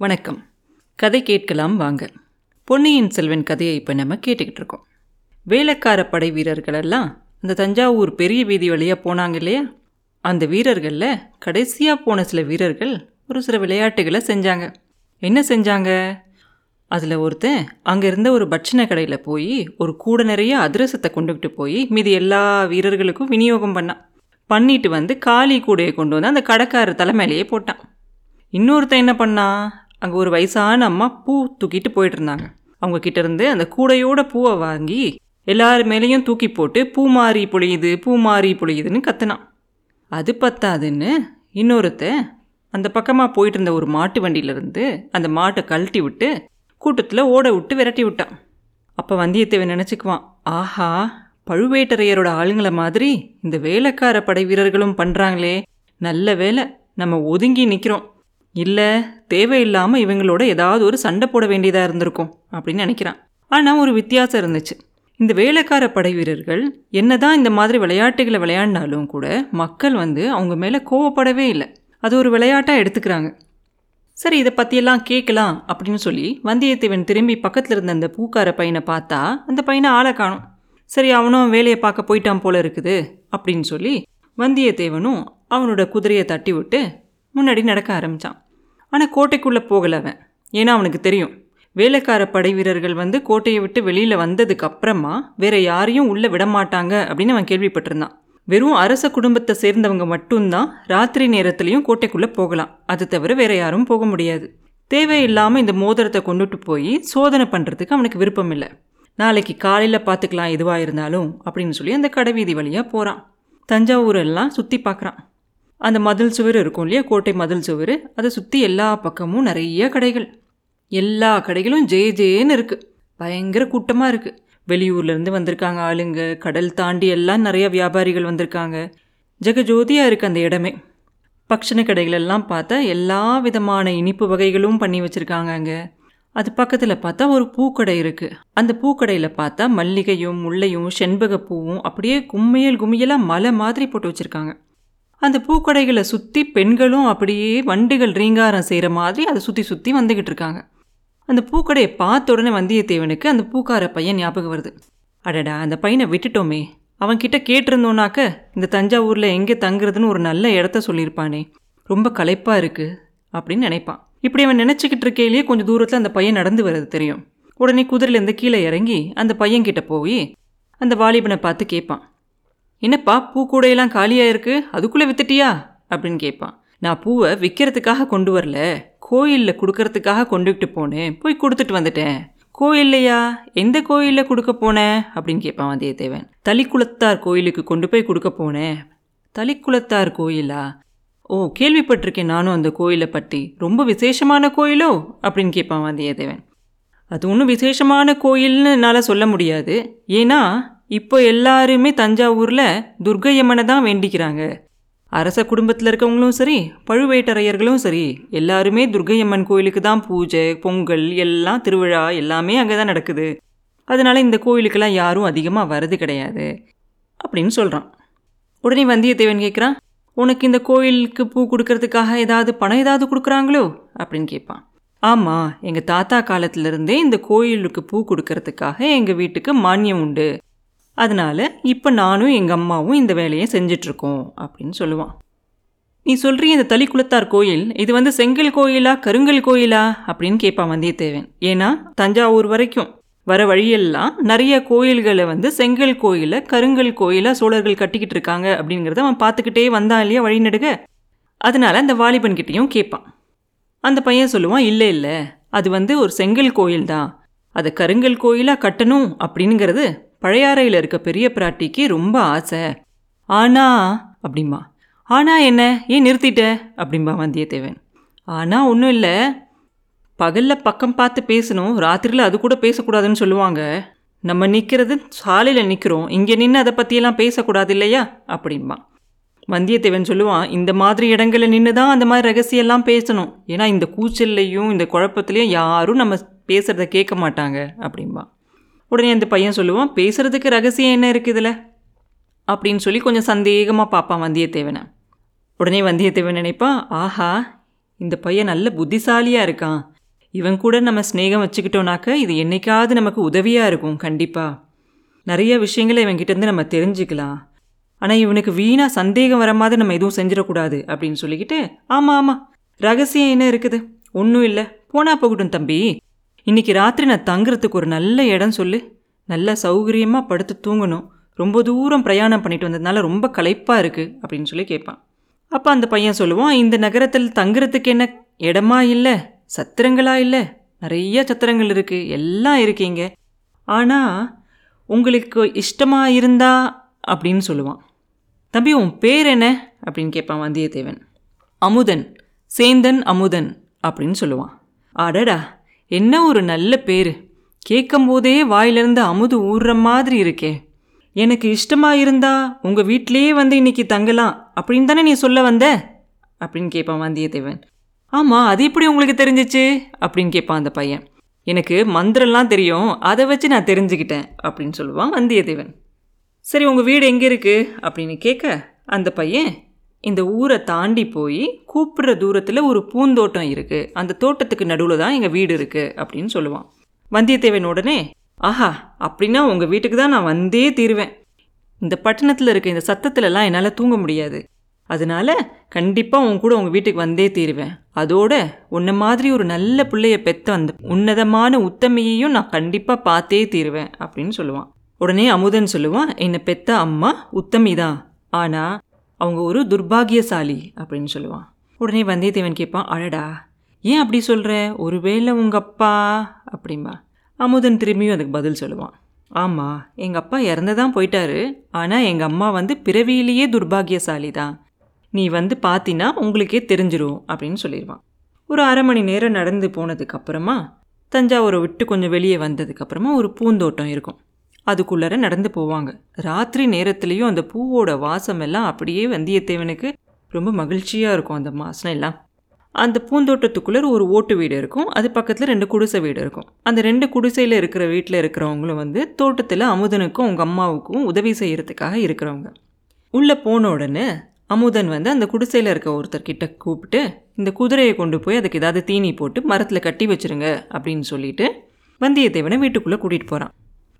வணக்கம். கதை கேட்கலாம் வாங்க. பொன்னியின் செல்வன் கதையை இப்போ நம்ம கேட்டுக்கிட்டு இருக்கோம். வேலைக்கார படை வீரர்கள் எல்லாம் அந்த தஞ்சாவூர் பெரிய வீதி வழியாக போனாங்க இல்லையா? அந்த வீரர்களில் கடைசியாக போன சில வீரர்கள் ஒரு சில விளையாட்டுகளை செஞ்சாங்க. என்ன செஞ்சாங்க? அதில் ஒருத்தன் அங்கே இருந்த ஒரு பட்சண கடையில் போய் ஒரு கூட நிறைய அதிரசத்தை கொண்டுக்கிட்டு போய் மீதி எல்லா வீரர்களுக்கும் விநியோகம் பண்ணான். பண்ணிட்டு வந்து காளி கூடையை கொண்டு வந்து அந்த கடைக்காரர் தலைமையிலேயே போட்டான். இன்னொருத்தன் என்ன பண்ணான்? அங்கே ஒரு வயசான அம்மா பூ தூக்கிட்டு போயிட்டு இருந்தாங்க அவங்க கிட்ட இருந்து அந்த கூடையோட பூவை வாங்கி எல்லார் மேலேயும் தூக்கி போட்டு பூ மாறி பொழியுது பூ மாறி பொழியுதுன்னு கத்துனான். அது பத்தாதுன்னு இன்னொருத்தன் அந்த பக்கமாக போயிட்டு இருந்த ஒரு மாட்டு வண்டியிலேருந்து அந்த மாட்டை கழட்டி விட்டு கூட்டத்தில் ஓட விட்டு விரட்டி விட்டான். அப்போ வந்தியத்தேவன் நினச்சிக்குவான் ஆஹா பழுவேட்டரையரோட ஆளுங்களை மாதிரி இந்த வேலைக்கார படை வீரர்களும் பண்ணுறாங்களே நல்ல வேலை நம்ம ஒதுங்கி நிற்கிறோம் இல்லை தேவையில்லாமல் இவங்களோட ஏதாவது ஒரு சண்டை போட வேண்டியதாக இருந்திருக்கும் அப்படின்னு நினைக்கிறான். ஆனால் ஒரு வித்தியாசம் இருந்துச்சு. இந்த வேலைக்கார படை வீரர்கள் என்னதான் இந்த மாதிரி விளையாட்டுகளை விளையாடினாலும் கூட மக்கள் வந்து அவங்க மேலே கோவப்படவே இல்லை. அது ஒரு விளையாட்டாக எடுத்துக்கிறாங்க. சரி இதை பற்றியெல்லாம் கேட்கலாம் அப்படின்னு சொல்லி வந்தியத்தேவன் திரும்பி பக்கத்தில் இருந்த அந்த பூக்கார பையனை பார்த்தா அந்த பையனை ஆளை காணும். சரி அவனும் வேலையை பார்க்க போயிட்டான் போல இருக்குது அப்படின்னு சொல்லி வந்தியத்தேவனும் அவனோட குதிரையை தட்டி விட்டு முன்னாடி நடக்க ஆரம்பித்தான் ஆனால் கோட்டைக்குள்ளே போகலை அவன். ஏன்னா அவனுக்கு தெரியும் வேலைக்கார படை வீரர்கள் வந்து கோட்டையை விட்டு வெளியில் வந்ததுக்கு அப்புறமா வேற யாரையும் உள்ளே விடமாட்டாங்க அப்படின்னு அவன் கேள்விப்பட்டிருந்தான். வெறும் அரச குடும்பத்தை சேர்ந்தவங்க மட்டும்தான் ராத்திரி நேரத்துலையும் கோட்டைக்குள்ளே போகலாம். அது தவிர வேற யாரும் போக முடியாது. தேவையில்லாமல் இந்த மோதிரத்தை கொண்டுட்டு போய் சோதனை பண்ணுறதுக்கு அவனுக்கு விருப்பம் இல்லை. நாளைக்கு காலையில் பார்த்துக்கலாம் எதுவாக இருந்தாலும் அப்படின்னு சொல்லி அந்த கடைவீதி வழியாக போகிறான் தஞ்சாவூரெல்லாம் சுற்றி பார்க்குறான் அந்த மதில் சுவர் இருக்கும் இல்லையா? கோட்டை மதில் சுவர். அதை சுற்றி எல்லா பக்கமும் நிறைய கடைகள். எல்லா கடைகளும் ஜே ஜேன்னு இருக்குது பயங்கர கூட்டமாக இருக்குது வெளியூர்லேருந்து வந்திருக்காங்க ஆளுங்க. கடல் தாண்டி எல்லாம் நிறைய வியாபாரிகள் வந்திருக்காங்க. ஜெகஜோதியாக இருக்குது அந்த இடமே. பக்ஷண கடைகளெல்லாம் பார்த்தா எல்லா விதமான இனிப்பு வகைகளும் பண்ணி வச்சுருக்காங்க அங்கே. அது பக்கத்தில் பார்த்தா ஒரு பூக்கடை இருக்குது அந்த பூக்கடையில் பார்த்தா மல்லிகையும் முல்லையும் செண்பகப்பூவும் அப்படியே கும்மையல் கும்மியலாக மலை மாதிரி போட்டு வச்சுருக்காங்க. அந்த பூக்கடைகளை சுற்றி பெண்களும் அப்படியே வண்டிகள் ரீங்காரம் செய்கிற மாதிரி அதை சுற்றி சுற்றி வந்துக்கிட்டு இருக்காங்க. அந்த பூக்கடையை பார்த்த உடனே வந்தியத்தேவனுக்கு அந்த பூக்கார பையன் ஞாபகம் வருது. அடடா அந்த பையனை விட்டுட்டோமே. அவன்கிட்ட கேட்டிருந்தோன்னாக்க இந்த தஞ்சாவூரில் எங்கே தங்குறதுன்னு ஒரு நல்ல இடத்த சொல்லியிருப்பானே. ரொம்ப களைப்பாக இருக்குது அப்படின்னு நினைப்பான். இப்படி அவன் நினச்சிக்கிட்டு இருக்கையிலேயே கொஞ்சம் தூரத்தில் அந்த பையன் நடந்து வர்றது தெரியும். உடனே குதிரையிலேருந்து கீழே இறங்கி அந்த பையன்கிட்ட போய் அந்த வாலிபனை பார்த்து கேட்பான். என்னப்பா பூக்கூடையெல்லாம் காலியாக இருக்கு? அதுக்குள்ளே வித்துட்டியா? அப்படின்னு கேட்பான். நான் பூவை விற்கிறதுக்காக கொண்டு வரல. கோயிலில் கொடுக்கறதுக்காக கொண்டுகிட்டு போனேன். போய் கொடுத்துட்டு வந்துட்டேன். கோயில்லையா? எந்த கோயிலில் கொடுக்க போனேன் அப்படின்னு கேட்பான் வந்தியத்தேவன். தளிக்குளத்தார் கோயிலுக்கு கொண்டு போய் கொடுக்க போனேன் தளிக்குளத்தார் கோயிலா? ஓ கேள்விப்பட்டிருக்கேன் நானும் அந்த கோயிலை பற்றி. ரொம்ப விசேஷமான கோயிலோ? அப்படின்னு கேட்பான் வந்தியத்தேவன். அது ஒன்றும் விசேஷமான கோயில்னு என்னால் சொல்ல முடியாது. ஏன்னா இப்போ எல்லாருமே தஞ்சாவூரில் துர்க்கையம்மனை தான் வேண்டிக்கிறாங்க. அரச குடும்பத்தில் இருக்கவங்களும் சரி பழுவேட்டரையர்களும் சரி எல்லாருமே துர்க்கையம்மன் கோயிலுக்கு தான் பூஜை பொங்கல் எல்லாம் திருவிழா எல்லாமே அங்கே தான் நடக்குது. அதனால் இந்த கோயிலுக்கெல்லாம் யாரும் அதிகமாக வரது கிடையாது. அப்படின்னு சொல்கிறான் உடனே வந்தியத்தேவன் கேட்குறான் உனக்கு இந்த கோயிலுக்கு பூ கொடுக்கறதுக்காக ஏதாவது பணம் ஏதாவது கொடுக்குறாங்களோ? அப்படின்னு கேட்பான் ஆமாம் எங்கள் தாத்தா காலத்திலிருந்தே இந்த கோயிலுக்கு பூ கொடுக்கறதுக்காக எங்கள் வீட்டுக்கு மானியம் உண்டு. அதனால் இப்போ நானும் எங்கள் அம்மாவும் இந்த வேலையை செஞ்சிட்ருக்கோம் அப்படின்னு சொல்லுவான். நீ சொல்கிறீ இந்த தளிக்குளத்தார் கோயில் இது வந்து செங்கல் கோயிலா கருங்கல் கோயிலா? அப்படின்னு கேட்பான் வந்தியத்தேவன். ஏன்னா தஞ்சாவூர் வரைக்கும் வர வழியெல்லாம் நிறைய கோயில்களை வந்து செங்கல் கோயிலை கருங்கல் கோயிலாக சோழர்கள் கட்டிக்கிட்டு இருக்காங்க அப்படிங்கிறத அவன் பார்த்துக்கிட்டே வந்தான் இல்லையா வழிநடுக? அதனால் அந்த வாலிபன்கிட்டையும் கேட்பான். அந்த பையன் சொல்லுவான் இல்லை இல்லை அது வந்து ஒரு செங்கல் கோயில் தான் அதை கருங்கல் கோயிலாக கட்டணும் அப்படிங்கிறது பழையாறையில் இருக்க பெரிய பிராட்டிக்கு ரொம்ப ஆசை. ஆனா அப்படிம்பா. ஆனா என்ன? ஏன் நிறுத்திட்ட? அப்படிம்பா வந்தியத்தேவன். ஆனால் ஒன்றும் இல்லை. பகலில் பக்கம் பார்த்து பேசணும். ராத்திரியில் அது கூட பேசக்கூடாதுன்னு சொல்லுவாங்க. நம்ம நிற்கிறது சாலையில் நிற்கிறோம் இங்கே நின்று அதை பற்றியெல்லாம் பேசக்கூடாது இல்லையா? அப்படிம்பா. வந்தியத்தேவன் சொல்லுவான் இந்த மாதிரி இடங்களில் நின்று தான் அந்த மாதிரி ரகசியெல்லாம் பேசணும். ஏன்னா இந்த கூச்சல்லையும் இந்த குழப்பத்துலேயும் யாரும் நம்ம பேசுகிறத கேட்க மாட்டாங்க. அப்படிம்பா. உடனே அந்த பையன் சொல்லுவான் பேசுகிறதுக்கு ரகசியம் என்ன இருக்குது இதில் அப்படின்னு சொல்லி கொஞ்சம் சந்தேகமாக பார்ப்பான் வந்தியத்தேவனை. உடனே வந்தியத்தேவன் நினைப்பான் ஆஹா இந்த பையன் நல்ல புத்திசாலியாக இருக்கான். இவன் கூட நம்ம ஸ்நேகம் வச்சுக்கிட்டோனாக்க இது என்னைக்காவது நமக்கு உதவியாக இருக்கும் கண்டிப்பாக நிறைய விஷயங்களை இவன்கிட்டேருந்து நம்ம தெரிஞ்சுக்கலாம். ஆனால் இவனுக்கு வீணாக சந்தேகம் வர மாதிரி நம்ம எதுவும் செஞ்சிடக்கூடாது அப்படின்னு சொல்லிக்கிட்டு ஆமாம் ஆமாம் ரகசியம் என்ன இருக்குது? ஒன்றும் இல்லை. போனா போகட்டும் தம்பி. இன்னைக்கு ராத்திரி நான் தங்குறதுக்கு ஒரு நல்ல இடம் சொல்லு. நல்ல சௌகரியமாக படுத்து தூங்கணும். ரொம்ப தூரம் பிரயாணம் பண்ணிட்டு வந்ததுனால ரொம்ப களைப்பாக இருக்குது அப்படின்னு சொல்லி கேட்பான். அப்போ அந்த பையன் சொல்லுவான் இந்த நகரத்தில் தங்குறதுக்கு என்ன இடமா இல்லை? சத்திரங்களா இல்லை? நிறைய சத்திரங்கள் இருக்குது எல்லாம் இருக்கீங்க ஆனால் உங்களுக்கு இஷ்டமாக இருந்தா அப்படின்னு சொல்லுவான். தம்பி உன் பேர் என்ன? அப்படின்னு கேட்பான் வந்தியத்தேவன். அமுதன். சேந்தன் அமுதன். அப்படின்னு சொல்லுவான். ஆடடா என்ன ஒரு நல்ல பேர். கேட்கும்போதே வாயிலிருந்து அமுது ஊறுற மாதிரி இருக்கே. எனக்கு இஷ்டமாக இருந்தா உங்கள் வீட்டிலேயே வந்து இன்னைக்கு தங்கலாம் அப்படின்னு தானே நீ சொல்ல வந்த? அப்படின்னு கேட்பான் வந்தியத்தேவன். ஆமாம் அது எப்படி உங்களுக்கு தெரிஞ்சிச்சு? அப்படின்னு கேட்பான் அந்த பையன். எனக்கு மந்திரம்லாம் தெரியும் அதை வச்சு நான் தெரிஞ்சுக்கிட்டேன் அப்படின்னு சொல்லுவான் வந்தியத்தேவன். சரி உங்கள் வீடு எங்கே இருக்குது அப்படின்னு கேட்க அந்த பையன் இந்த ஊரை தாண்டி போய் கூப்பிடுற தூரத்தில் ஒரு பூந்தோட்டம் இருக்குது அந்த தோட்டத்துக்கு நடுவில் தான் எங்கள் வீடு இருக்குது அப்படின்னு சொல்லுவான். வந்தியத்தேவன் உடனே ஆஹா அப்படின்னா உங்கள் வீட்டுக்கு தான் நான் வந்தே தீருவேன். இந்த பட்டணத்தில் இருக்க இந்த சத்தத்துலலாம் என்னால் தூங்க முடியாது. அதனால கண்டிப்பாக உன் கூட உங்கள் வீட்டுக்கு வந்தே தீருவேன். அதோட உன்னை மாதிரி ஒரு நல்ல பிள்ளைய பெத்த அந்த உன்னதமான உத்தமையையும் நான் கண்டிப்பாக பார்த்தே தீருவேன் அப்படின்னு சொல்லுவான். உடனே அமுதன் சொல்லுவான் என்னை பெத்த அம்மா உத்தமி தான் ஆனால் அவங்க ஒரு துர்பாகியசாலி அப்படின்னு சொல்லுவான். உடனே வந்தியத்தேவன் கேட்பான் அழடா ஏன் அப்படி சொல்கிற ஒருவேளை உங்கள் அப்பா அப்படிம்பா. அமுதன் திரும்பியும் அதுக்கு பதில் சொல்லுவான். ஆமாம் எங்கள் அப்பா இறந்து தான் போயிட்டாரு. ஆனால் எங்கள் அம்மா வந்து பிறவியிலேயே துர்பாகியசாலி தான் நீ வந்து பார்த்தினா உங்களுக்கே தெரிஞ்சிரும் அப்படின்னு சொல்லிடுவான் ஒரு அரை மணி நேரம் நடந்து போனதுக்கப்புறமா தஞ்சாவூரை விட்டு கொஞ்சம் வெளியே வந்ததுக்கப்புறமா ஒரு பூந்தோட்டம் இருக்கும். அதுக்குள்ளார நடந்து போவாங்க. ராத்திரி நேரத்துலேயும் அந்த பூவோட வாசம் எல்லாம் அப்படியே வந்தியத்தேவனுக்கு ரொம்ப மகிழ்ச்சியாக இருக்கும் அந்த வாசனை எல்லாம். அந்த பூந்தோட்டத்துக்குள்ளே ஒரு ஓட்டு வீடு இருக்கும் அது பக்கத்தில் ரெண்டு குடிசை வீடு இருக்கும். அந்த ரெண்டு குடிசையில் இருக்கிற வீட்டில் இருக்கிறவங்களும் வந்து தோட்டத்தில் அமுதனுக்கும் உங்கள் அம்மாவுக்கும் உதவி செய்கிறதுக்காக இருக்கிறவங்க. உள்ளே போன உடனே அமுதன் வந்து அந்த குடிசையில் இருக்க ஒருத்தர்கிட்ட கூப்பிட்டு இந்த குதிரையை கொண்டு போய் அதுக்கு ஏதாவது தீனி போட்டு மரத்தில் கட்டி வச்சிருங்க அப்படின்னு சொல்லிட்டு வந்தியத்தேவனை வீட்டுக்குள்ளே கூட்டிகிட்டு போகிறான்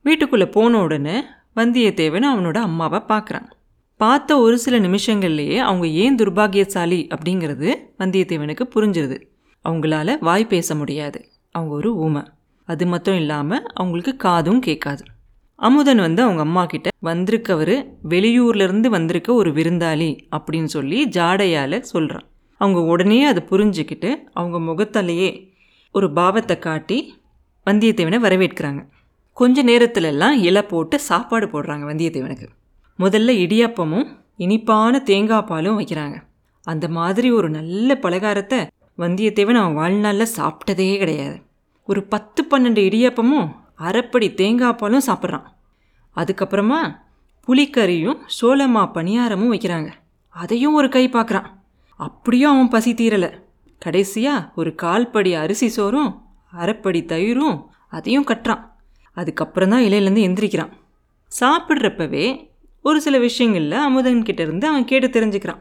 வீட்டுக்குள்ளே போன உடனே வந்தியத்தேவன் அவனோட அம்மாவை பார்க்குறான். பார்த்த ஒரு சில நிமிஷங்கள்லேயே அவங்க ஏன் துர்பாகியசாலி அப்படிங்கிறது வந்தியத்தேவனுக்கு புரிஞ்சிருது. அவங்களால வாய் பேச முடியாது. அவங்க ஒரு ஊமை. அது மட்டும் இல்லாமல் அவங்களுக்கு காதும் கேட்காது. அமுதன் வந்து அவங்க அம்மா கிட்ட வந்திருக்கவர் வெளியூர்லேருந்து வந்திருக்க ஒரு விருந்தாளி அப்படின்னு சொல்லி ஜாடையால் சொல்கிறான் அவங்க உடனே அதை புரிஞ்சுக்கிட்டு அவங்க முகத்தாலேயே ஒரு பாவத்தை காட்டி வந்தியத்தேவனை வரவேற்கிறாங்க. கொஞ்ச நேரத்துலலாம் இலை போட்டு சாப்பாடு போடுறாங்க வந்தியத்தேவனுக்கு. முதல்ல இடியாப்பமும் இனிப்பான தேங்காய் பாலும் வைக்கிறாங்க. அந்த மாதிரி ஒரு நல்ல பலகாரத்தை வந்தியத்தேவன் அவன் வாழ்நாளில் சாப்பிட்டதே கிடையாது. ஒரு பத்து பன்னெண்டு இடியாப்பமும் அரைப்படி தேங்காய் பாலும் சாப்பிட்றான். அதுக்கப்புறமா புளிக்கறியும் சோளமா பணியாரமும் வைக்கிறாங்க. அதையும் ஒரு கை பார்க்குறான். அப்படியும் அவன் பசி தீரலை. கடைசியாக ஒரு கால்படி அரிசி சோறும் அரைப்படி தயிரும் அதையும் கட்டுறான். அதுக்கப்புறம் தான் இலையிலேருந்து எந்திரிக்கிறான். சாப்பிட்றப்பவே ஒரு சில விஷயங்களில் அமுதன்கிட்ட இருந்து அவன் கேட்டு தெரிஞ்சுக்கிறான்.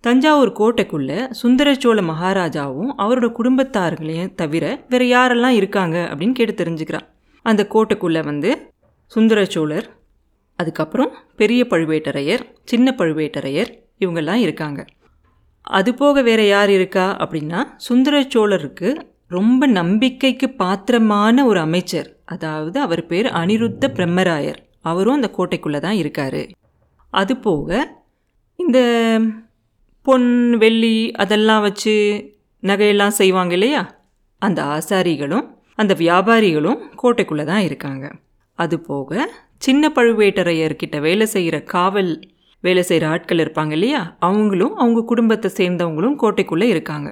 தஞ்சாவூர் கோட்டைக்குள்ளே சுந்தரச்சோழ மகாராஜாவும் அவரோட குடும்பத்தார்களையும் தவிர வேறு யாரெல்லாம் இருக்காங்க அப்படின்னு கேட்டு தெரிஞ்சுக்கிறான். அந்த கோட்டைக்குள்ளே வந்து சுந்தரச்சோழர் அதுக்கப்புறம் பெரிய பழுவேட்டரையர் சின்ன பழுவேட்டரையர் இவங்கெல்லாம் இருக்காங்க. அது போக வேற யார் இருக்கா அப்படின்னா சுந்தரச்சோழருக்கு ரொம்ப நம்பிக்கைக்கு பாத்திரமான ஒரு அமைச்சர். அதாவது அவர் பேர் அனிருத்த பிரம்மராயர். அவரும் அந்த கோட்டைக்குள்ளே தான் இருக்கார். அது போக இந்த பொன் வெள்ளி அதெல்லாம் வச்சு நகையெல்லாம் செய்வாங்க இல்லையா? அந்த ஆசாரிகளும் அந்த வியாபாரிகளும் கோட்டைக்குள்ளே தான் இருக்காங்க. அது போக சின்ன பழுவேட்டரையர்கிட்ட வேலை செய்கிற காவல் வேலை செய்கிற ஆட்கள் இருப்பாங்க இல்லையா? அவங்களும் அவங்க குடும்பத்தை சேர்ந்தவங்களும் கோட்டைக்குள்ளே இருக்காங்க.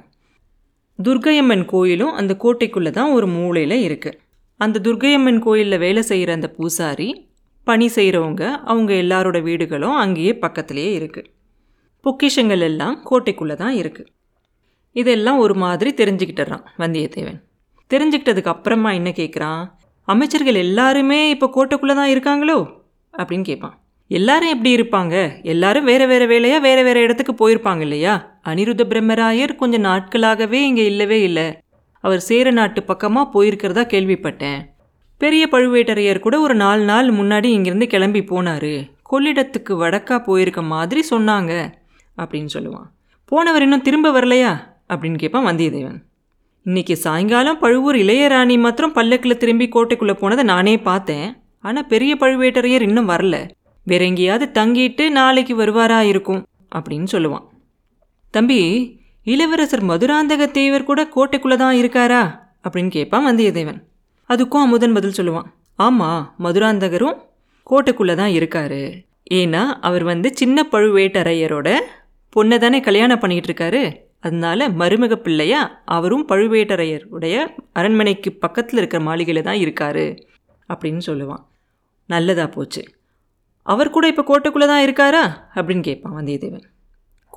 துர்கையம்மன் கோயிலும் அந்த கோட்டைக்குள்ளே தான் ஒரு மூலையில் இருக்குது அந்த துர்கையம்மன் கோயிலில் வேலை செய்கிற அந்த பூசாரி பணி செய்கிறவங்க அவங்க எல்லாரோட வீடுகளும் அங்கேயே பக்கத்துலேயே இருக்குது பொக்கிஷங்கள் எல்லாம் கோட்டைக்குள்ளே தான் இருக்குது இதெல்லாம் ஒரு மாதிரி தெரிஞ்சுக்கிட்டுறான் வந்தியத்தேவன். தெரிஞ்சுக்கிட்டதுக்கு அப்புறமா என்ன கேட்குறான்? அமைச்சர்கள் எல்லாருமே இப்போ கோட்டைக்குள்ளே தான் இருக்காங்களோ? அப்படின்னு கேட்பான். எல்லாரும் எப்படி இருப்பாங்க? எல்லாரும் வேறு வேறு வேலையாக வேறு வேறு இடத்துக்கு போயிருப்பாங்க இல்லையா? அனிருத்த பிரம்மராயர் கொஞ்சம் நாட்களாகவே இங்கே இல்லவே இல்லை. அவர் சேர நாட்டு பக்கமாக போயிருக்கிறதா கேள்விப்பட்டேன். பெரிய பழுவேட்டரையர் கூட ஒரு நாலு நாள் முன்னாடி இங்கேருந்து கிளம்பி போனார். கொள்ளிடத்துக்கு வடக்கா போயிருக்க மாதிரி சொன்னாங்க அப்படின்னு சொல்லுவான். போனவர் இன்னும் திரும்ப வரலையா? அப்படின்னு கேட்பான் வந்தியத்தேவன். இன்னைக்கு சாயங்காலம் பழுவூர் இளையராணி மாத்திரம் பல்லக்கில் திரும்பி கோட்டைக்குள்ளே போனதை நானே பார்த்தேன். ஆனால் பெரிய பழுவேட்டரையர் இன்னும் வரல. வேற எங்கேயாவது தங்கிட்டு நாளைக்கு வருவாரா இருக்கும் அப்படின்னு சொல்லுவான். தம்பி இளவரசர் மதுராந்தக தேவர் கூட கோட்டைக்குள்ளே தான் இருக்காரா? அப்படின்னு கேட்பான் வந்தியத்தேவன். அதுக்கும் அமுதன் பதில் சொல்லுவான். ஆமாம் மதுராந்தகரும் கோட்டைக்குள்ளே தான் இருக்காரு. ஏன்னா அவர் வந்து சின்ன பழுவேட்டரையரோட பொண்ணை தானே கல்யாணம் பண்ணிகிட்டு இருக்காரு. அதனால மருமக பிள்ளையா அவரும் பழுவேட்டரையருடைய அரண்மனைக்கு பக்கத்தில் இருக்கிற மாளிகையில் தான் இருக்காரு அப்படின்னு சொல்லுவான். நல்லதாக போச்சு. அவர் கூட இப்போ கோட்டைக்குள்ளே தான் இருக்காரா? அப்படின்னு கேட்பான் வந்தியத்தேவன்.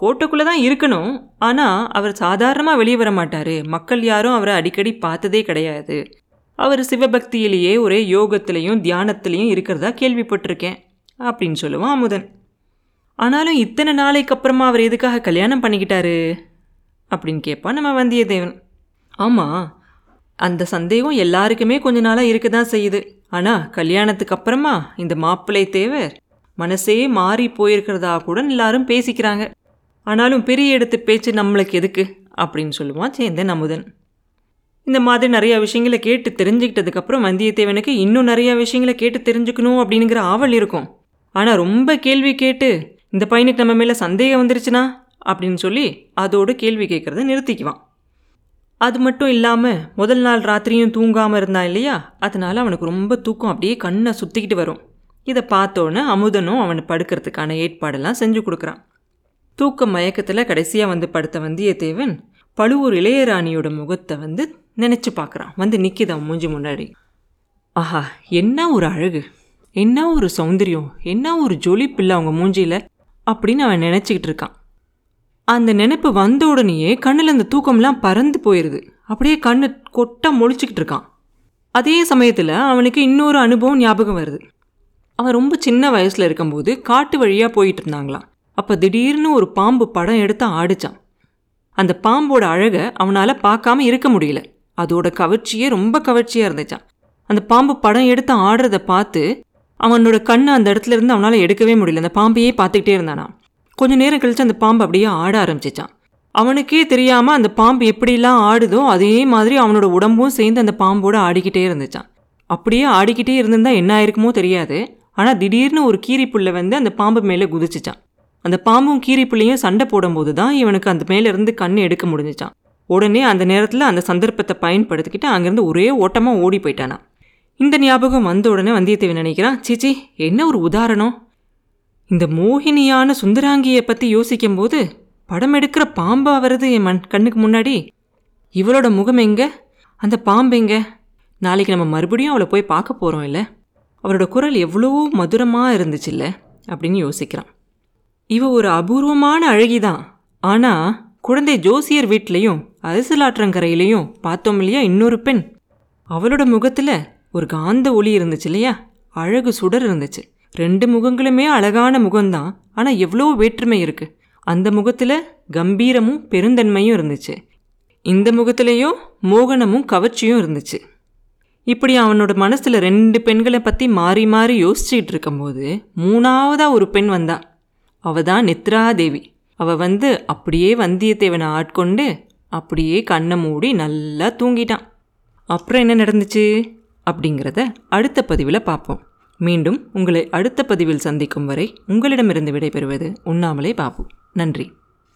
கோட்டைக்குள்ளே தான் இருக்கணும். ஆனால் அவர் சாதாரணமாக வெளியே வர மாட்டார். மக்கள் யாரும் அவரை அடிக்கடி பார்த்ததே கிடையாது. அவர் சிவபக்தியிலேயே ஒரே யோகத்திலையும் தியானத்திலையும் இருக்கிறதா கேள்விப்பட்டிருக்கேன் அப்படின்னு சொல்லுவான் அமுதன். ஆனாலும் இத்தனை நாளைக்கு அப்புறமா அவர் எதுக்காக கல்யாணம் பண்ணிக்கிட்டாரு? அப்படின்னு கேட்பான் நம்ம வந்தியத்தேவன். ஆமாம் அந்த சந்தேகம் எல்லாருக்குமே கொஞ்ச நாளாக இருக்க தான் செய்யுது. ஆனால் கல்யாணத்துக்கு அப்புறமா இந்த மாப்பிள்ளை தேவர் மனசே மாறி போயிருக்கிறதா கூட எல்லாரும் பேசிக்கிறாங்க. ஆனாலும் பெரிய இடத்து பேச்சு நம்மளுக்கு எதுக்கு? அப்படின்னு சொல்லுவான் சேந்தன் அமுதன். இந்த மாதிரி நிறையா விஷயங்களை கேட்டு தெரிஞ்சுக்கிட்டதுக்கப்புறம் வந்தியத்தேவனுக்கு இன்னும் நிறையா விஷயங்களை கேட்டு தெரிஞ்சுக்கணும் அப்படிங்கிற ஆவல் இருக்கும். ஆனால் ரொம்ப கேள்வி கேட்டு இந்த பையனுக்கு நம்ம மேலே சந்தேகம் வந்துருச்சுனா? அப்படின்னு சொல்லி அதோடு கேள்வி கேட்குறத நிறுத்திக்குவான். அது மட்டும் இல்லாமல் முதல் நாள் ராத்திரியும் தூங்காமல் இருந்தான் இல்லையா? அதனால் அவனுக்கு ரொம்ப தூக்கம் அப்படியே கண்ணை சுற்றிக்கிட்டு வரும். இதை பார்த்தோன்னே அமுதனும் அவனை படுக்கிறதுக்கான ஏற்பாடெல்லாம் செஞ்சு கொடுக்குறான். தூக்க மயக்கத்தில் கடைசியாக வந்து படுத்த வந்தியத்தேவன் பழுவூர் இளையராணியோட முகத்தை வந்து நினச்சி பார்க்குறான். வந்து நிற்கிதான் மூஞ்சி முன்னாடி. ஆஹா என்ன ஒரு அழகு. என்ன ஒரு சௌந்தரியம். என்ன ஒரு ஜொலிப்பில்லை அவங்க மூஞ்சியில் அப்படின்னு அவன் நினச்சிக்கிட்டு இருக்கான். அந்த நினைப்பு வந்த உடனேயே கண்ணில் அந்த தூக்கம்லாம் பறந்து போயிடுது அப்படியே கண்ணு கொட்டா முழிச்சிக்கிட்டு இருக்கான். அதே சமயத்தில் அவனுக்கு இன்னொரு அனுபவம் ஞாபகம் வருது. அவன் ரொம்ப சின்ன வயசில் இருக்கும்போது காட்டு வழியாக போயிட்டு இருந்தாங்களாம். அப்போ திடீர்னு ஒரு பாம்பு படம் எடுத்து ஆடிச்சான். அந்த பாம்போட அழகை அவனால் பார்க்காம இருக்க முடியல. அதோட கவர்ச்சியே ரொம்ப கவர்ச்சியாக இருந்துச்சான். அந்த பாம்பு படம் எடுத்து ஆடுறத பார்த்து அவனோட கண்ணை அந்த இடத்துல இருந்து அவனால் எடுக்கவே முடியல. அந்த பாம்பையே பார்த்துக்கிட்டே இருந்தானா கொஞ்ச நேரம் கழிச்சு அந்த பாம்பு அப்படியே ஆட ஆரம்பிச்சிச்சான். அவனுக்கே தெரியாமல் அந்த பாம்பு எப்படிலாம் ஆடுதோ அதே மாதிரி அவனோட உடம்பும் சேர்ந்து அந்த பாம்போட ஆடிக்கிட்டே இருந்துச்சான். அப்படியே ஆடிக்கிட்டே இருந்திருந்தா என்ன ஆயிருக்குமோ தெரியாது. ஆனால் திடீர்னு ஒரு கீரி புல்லை வந்து அந்த பாம்பு மேலே குதிச்சிச்சான். அந்த பாம்பும் கீரிப்புள்ளையும் சண்டை போடும்போது தான் இவனுக்கு அந்த மேலேருந்து கண் எடுக்க முடிஞ்சிச்சான் உடனே அந்த நேரத்தில் அந்த சந்தர்ப்பத்தை பயன்படுத்திக்கிட்டு அங்கேருந்து ஒரே ஓட்டமாக ஓடி போயிட்டானா இந்த ஞாபகம் வந்த உடனே வந்தியத்தேவன் நினைக்கிறான் சீச்சி என்ன ஒரு உதாரணம்? இந்த மோகினியான சுந்தராங்கியை பற்றி யோசிக்கும்போது படம் எடுக்கிற பாம்பா வருது என் மண் கண்ணுக்கு முன்னாடி. இவளோட முகம் எங்க? அந்த பாம்பு எங்க? நாளைக்கு நம்ம மறுபடியும் அவளை போய் பார்க்க போகிறோம் இல்லை? அவரோட குரல் எவ்வளோ மதுரமாக இருந்துச்சுல்ல அப்படின்னு யோசிக்கிறான். இவ ஒரு அபூர்வமான அழகிதான். ஆனால் குழந்தை ஜோசியர் வீட்லேயும் அரசலாற்றங்கரையிலையும் பார்த்தோம் இல்லையா இன்னொரு பெண்? அவளோட முகத்தில் ஒரு காந்த ஒளி இருந்துச்சு இல்லையா? அழகு சுடர் இருந்துச்சு. ரெண்டு முகங்களுமே அழகான முகம்தான். ஆனால் எவ்வளோ வேற்றுமை இருக்கு. அந்த முகத்தில் கம்பீரமும் பெருந்தன்மையும் இருந்துச்சு. இந்த முகத்திலையும் மோகனமும் கவர்ச்சியும் இருந்துச்சு. இப்படி அவனோட மனசில் ரெண்டு பெண்களை பற்றி மாறி மாறி யோசிச்சுட்டு இருக்கும்போது மூணாவதாக ஒரு பெண் வந்தா. அவ தான் நித்ராதேவி. அவ வந்து அப்படியே வந்தியத்தேவனை ஆட்கொண்டு அப்படியே கண்ணை மூடி நல்லா தூங்கிட்டான். அப்புறம் என்ன நடந்துச்சு? அப்படிங்கிறத அடுத்த பதிவில் பார்ப்போம். மீண்டும் உங்களை அடுத்த பதிவில் சந்திக்கும் வரை உங்களிடமிருந்து விடைபெறுவது உண்ணாமலே பாபு. நன்றி.